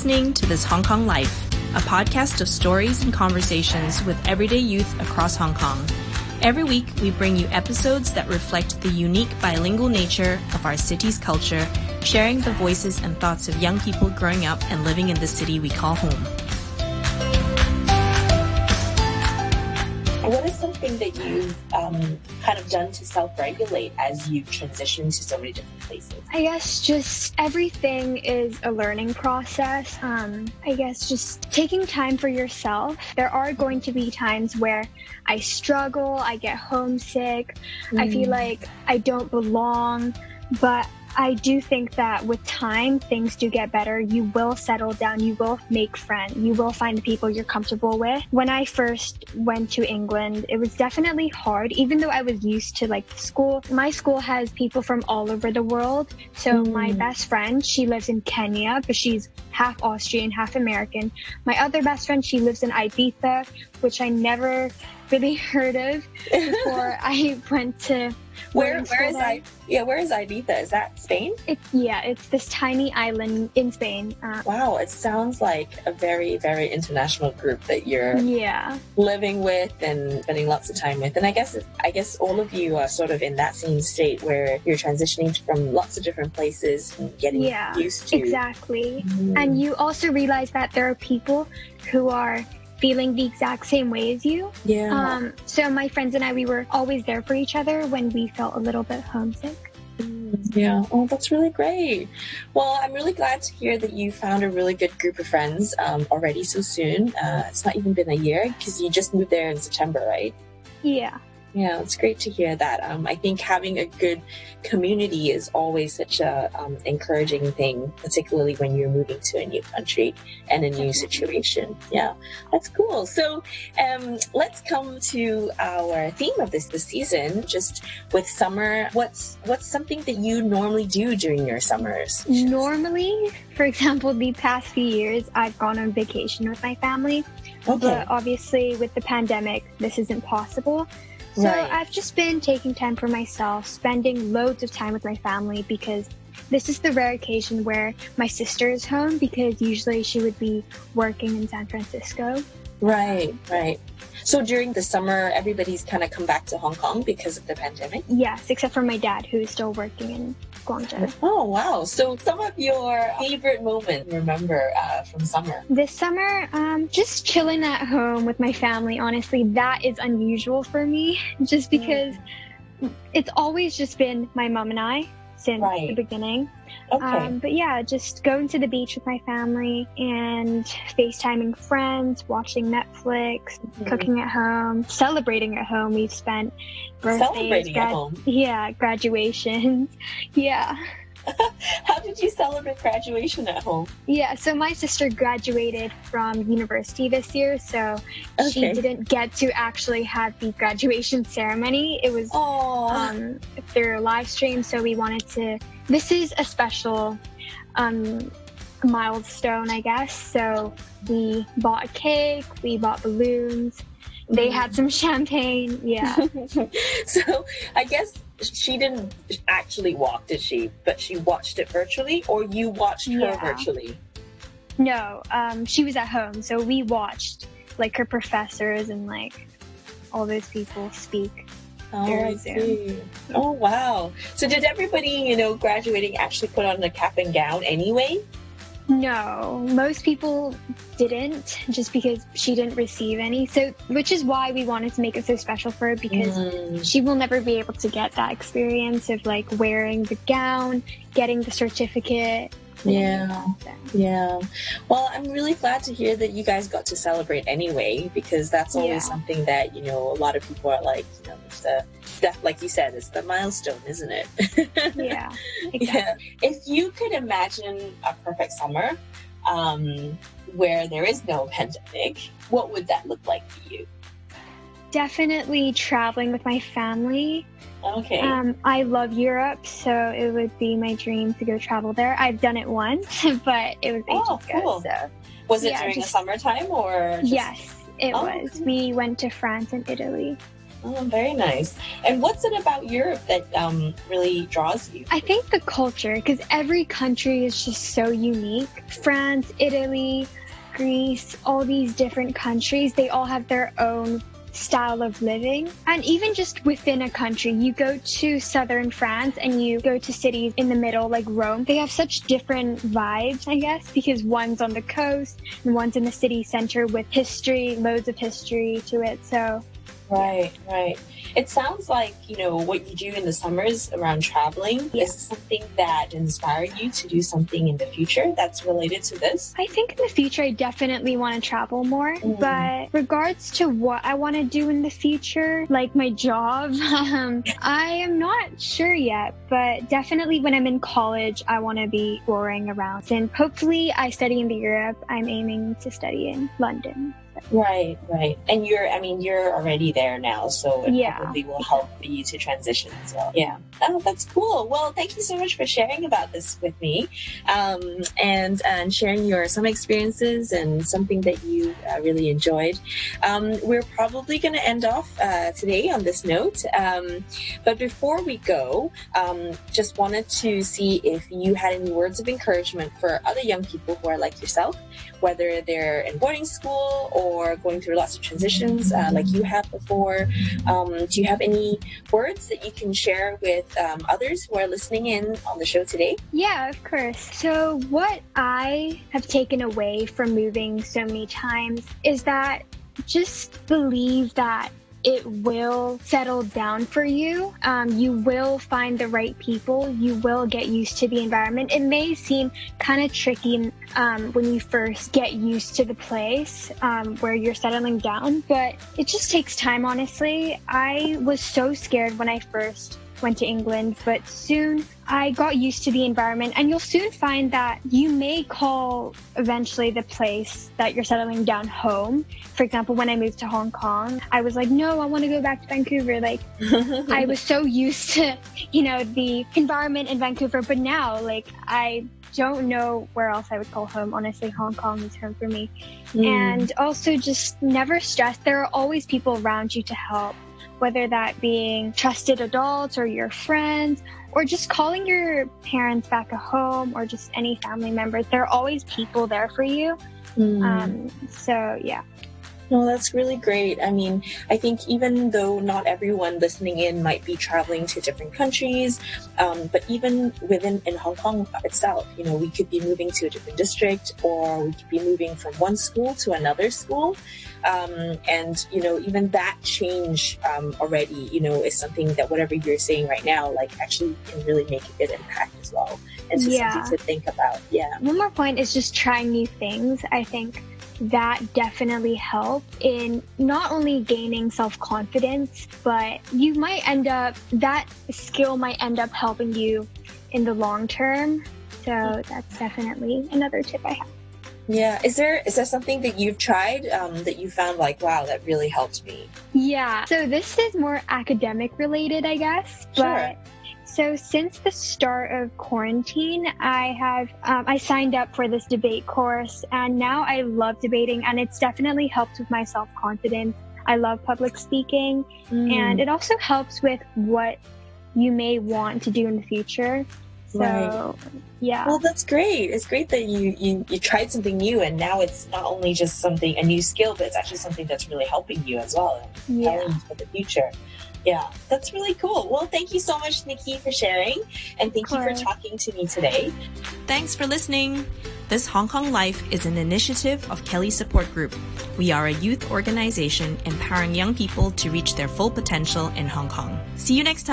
listening to This Hong Kong Life, a podcast of stories and conversations with everyday youth across Hong Kong. Every week, we bring you episodes that reflect the unique bilingual nature of our city's culture, sharing the voices and thoughts of young people growing up and living in the city we call home. What is something that you've um, kind of done to self-regulate as you've transitioned to so many different places? I guess just everything is a learning process. Um, I guess just taking time for yourself. There are going to be times where I struggle, I get homesick, mm. I feel mm. like I don't belong, but I do think that with time, things do get better. You will settle down. You will make friends. You will find the people you're comfortable with. When I first went to England, it was definitely hard, even though I was used to like school. My school has people from all over the world. So mm. my best friend, she lives in Kenya, but she's half Austrian, half American. My other best friend, she lives in Ibiza, which I never really heard of before I went to where where is I? Yeah, where is Ibiza? Is that Spain? It's yeah, it's this tiny island in Spain. Uh, wow, it sounds like a very very international group that you're yeah living with and spending lots of time with. And I guess I guess all of you are sort of in that same state where you're transitioning from lots of different places and getting yeah, used to exactly. Mm. And you also realize that there are people who are feeling the exact same way as you. Yeah. Um, so my friends and I, we were always there for each other when we felt a little bit homesick. Yeah. Oh, that's really great. Well, I'm really glad to hear that you found a really good group of friends um, already so soon. Uh, it's not even been a year because you just moved there in September, right? Yeah. Yeah, it's great to hear that. Um, I think having a good community is always such a um, encouraging thing, particularly when you're moving to a new country and a new situation. Yeah, that's cool. So um, let's come to our theme of this this season. Just with summer, what's what's something that you normally do during your summers? Normally, for example, the past few years, I've gone on vacation with my family. Okay. But obviously, with the pandemic, this isn't possible. So right. I've just been taking time for myself, spending loads of time with my family because this is the rare occasion where my sister is home because usually she would be working in San Francisco. Right, right. So during the summer, everybody's kind of come back to Hong Kong because of the pandemic? Yes, except for my dad who's still working in Guangzhou. Oh, wow. So some of your favorite moments remember uh, from summer? This summer, um, just chilling at home with my family. Honestly, that is unusual for me just because mm. it's always just been my mom and I since right. the beginning. Okay. Um, but yeah, just going to the beach with my family and FaceTiming friends, watching Netflix, mm-hmm. cooking at home, celebrating at home. We've spent birthdays, celebrating grad- at home. Yeah, graduations. yeah. How did you celebrate graduation at home? Yeah, so my sister graduated from university this year, so okay. she didn't get to actually have the graduation ceremony. It was um, through a live stream, so we wanted to. This is a special um, milestone, I guess. So we bought a cake, we bought balloons, they had some champagne. Yeah. so I guess she didn't actually walk, did she? But she watched it virtually, or you watched her yeah. virtually? No, um, she was at home, so we watched like her professors and like all those people speak. Oh, I see. Oh, wow. So did everybody, you know, graduating actually put on a cap and gown anyway? No, most people didn't just because she didn't receive any. So, which is why we wanted to make it so special for her because mm. she will never be able to get that experience of like wearing the gown, getting the certificate, yeah. Yeah. Well, I'm really glad to hear that you guys got to celebrate anyway, because that's always yeah. something that, you know, a lot of people are like, you know, it's the, that, like you said, it's the milestone, isn't it? yeah. Exactly. Yeah. If you could imagine a perfect summer um, where there is no pandemic, what would that look like for you? Definitely traveling with my family. Okay. Um, I love Europe, so it would be my dream to go travel there. I've done it once, but it was ages oh, cool. ago. So, was it yeah, during just, the summertime or? Just... Yes, it oh, was. We went to France and Italy. Oh, very nice. And what's it about Europe that um, really draws you? I think the culture, because every country is just so unique. France, Italy, Greece, all these different countries, they all have their own style of living. And even just within a country, you go to southern France and you go to cities in the middle like Rome. They have such different vibes, I guess, because one's on the coast and one's in the city center with history, loads of history to it. So Right, right. It sounds like, you know, what you do in the summers around traveling Yeah. is something that inspired you to do something in the future that's related to this. I think in the future, I definitely want to travel more. Mm. But regards to what I want to do in the future, like my job, um, I am not sure yet. But definitely when I'm in college, I want to be touring around. And hopefully, I study in the Europe. I'm aiming to study in London. Right, right. And you're, I mean, you're already there now, so it Yeah. probably will help you to transition as well. Yeah. Oh, that's cool. Well, thank you so much for sharing about this with me um, and, and sharing your some experiences and something that you uh, really enjoyed. Um, we're probably going to end off uh, today on this note. Um, but before we go, um, just wanted to see if you had any words of encouragement for other young people who are like yourself, whether they're in boarding school or going through lots of transitions uh, like you have before. Um, do you have any words that you can share with um, others who are listening in on the show today? Yeah, of course. So, what I have taken away from moving so many times is that just believe that it will settle down for you. Um, you will find the right people. You will get used to the environment. It may seem kind of tricky um, when you first get used to the place um, where you're settling down, but it just takes time, honestly. I was so scared when I first went to England, but soon I got used to the environment, and you'll soon find that you may call eventually the place that you're settling down home. For example, when I moved to Hong Kong, I was like, no, I want to go back to Vancouver. Like, I was so used to, you know, the environment in Vancouver, but now, like, I don't know where else I would call home. Honestly, Hong Kong is home for me. Mm. And also, just never stress. There are always people around you to help, whether that being trusted adults or your friends, or just calling your parents back at home, or just any family members. There are always people there for you. Mm. Um, so, yeah. No, that's really great. I mean, I think even though not everyone listening in might be traveling to different countries, um, but even within in Hong Kong itself, you know, we could be moving to a different district, or we could be moving from one school to another school, um, and you know, even that change um, already, you know, is something that whatever you're saying right now, like actually can really make a good impact as well, and so Yeah. something to think about. Yeah. One more point is just trying new things. I think that definitely help in not only gaining self confidence, but you might end up, that skill might end up helping you in the long term. So that's definitely another tip I have. Yeah. Is there is there something that you've tried um, that you found like, wow, that really helped me? Yeah. So this is more academic related, I guess. Sure. But so since the start of quarantine, I have um, I signed up for this debate course, and now I love debating, and it's definitely helped with my self confidence. I love public speaking, and it also helps with what you may want to do in the future. So Right. yeah. Well, that's great. It's great that you, you you tried something new, and now it's not only just something a new skill, but it's actually something that's really helping you as well, and Yeah. for the future. Yeah, that's really cool. Well, thank you so much, Nikki, for sharing, and thank you for talking to me today. Thanks for listening. This Hong Kong Life is an initiative of KELY Support Group. We are a youth organization empowering young people to reach their full potential in Hong Kong. See you next time.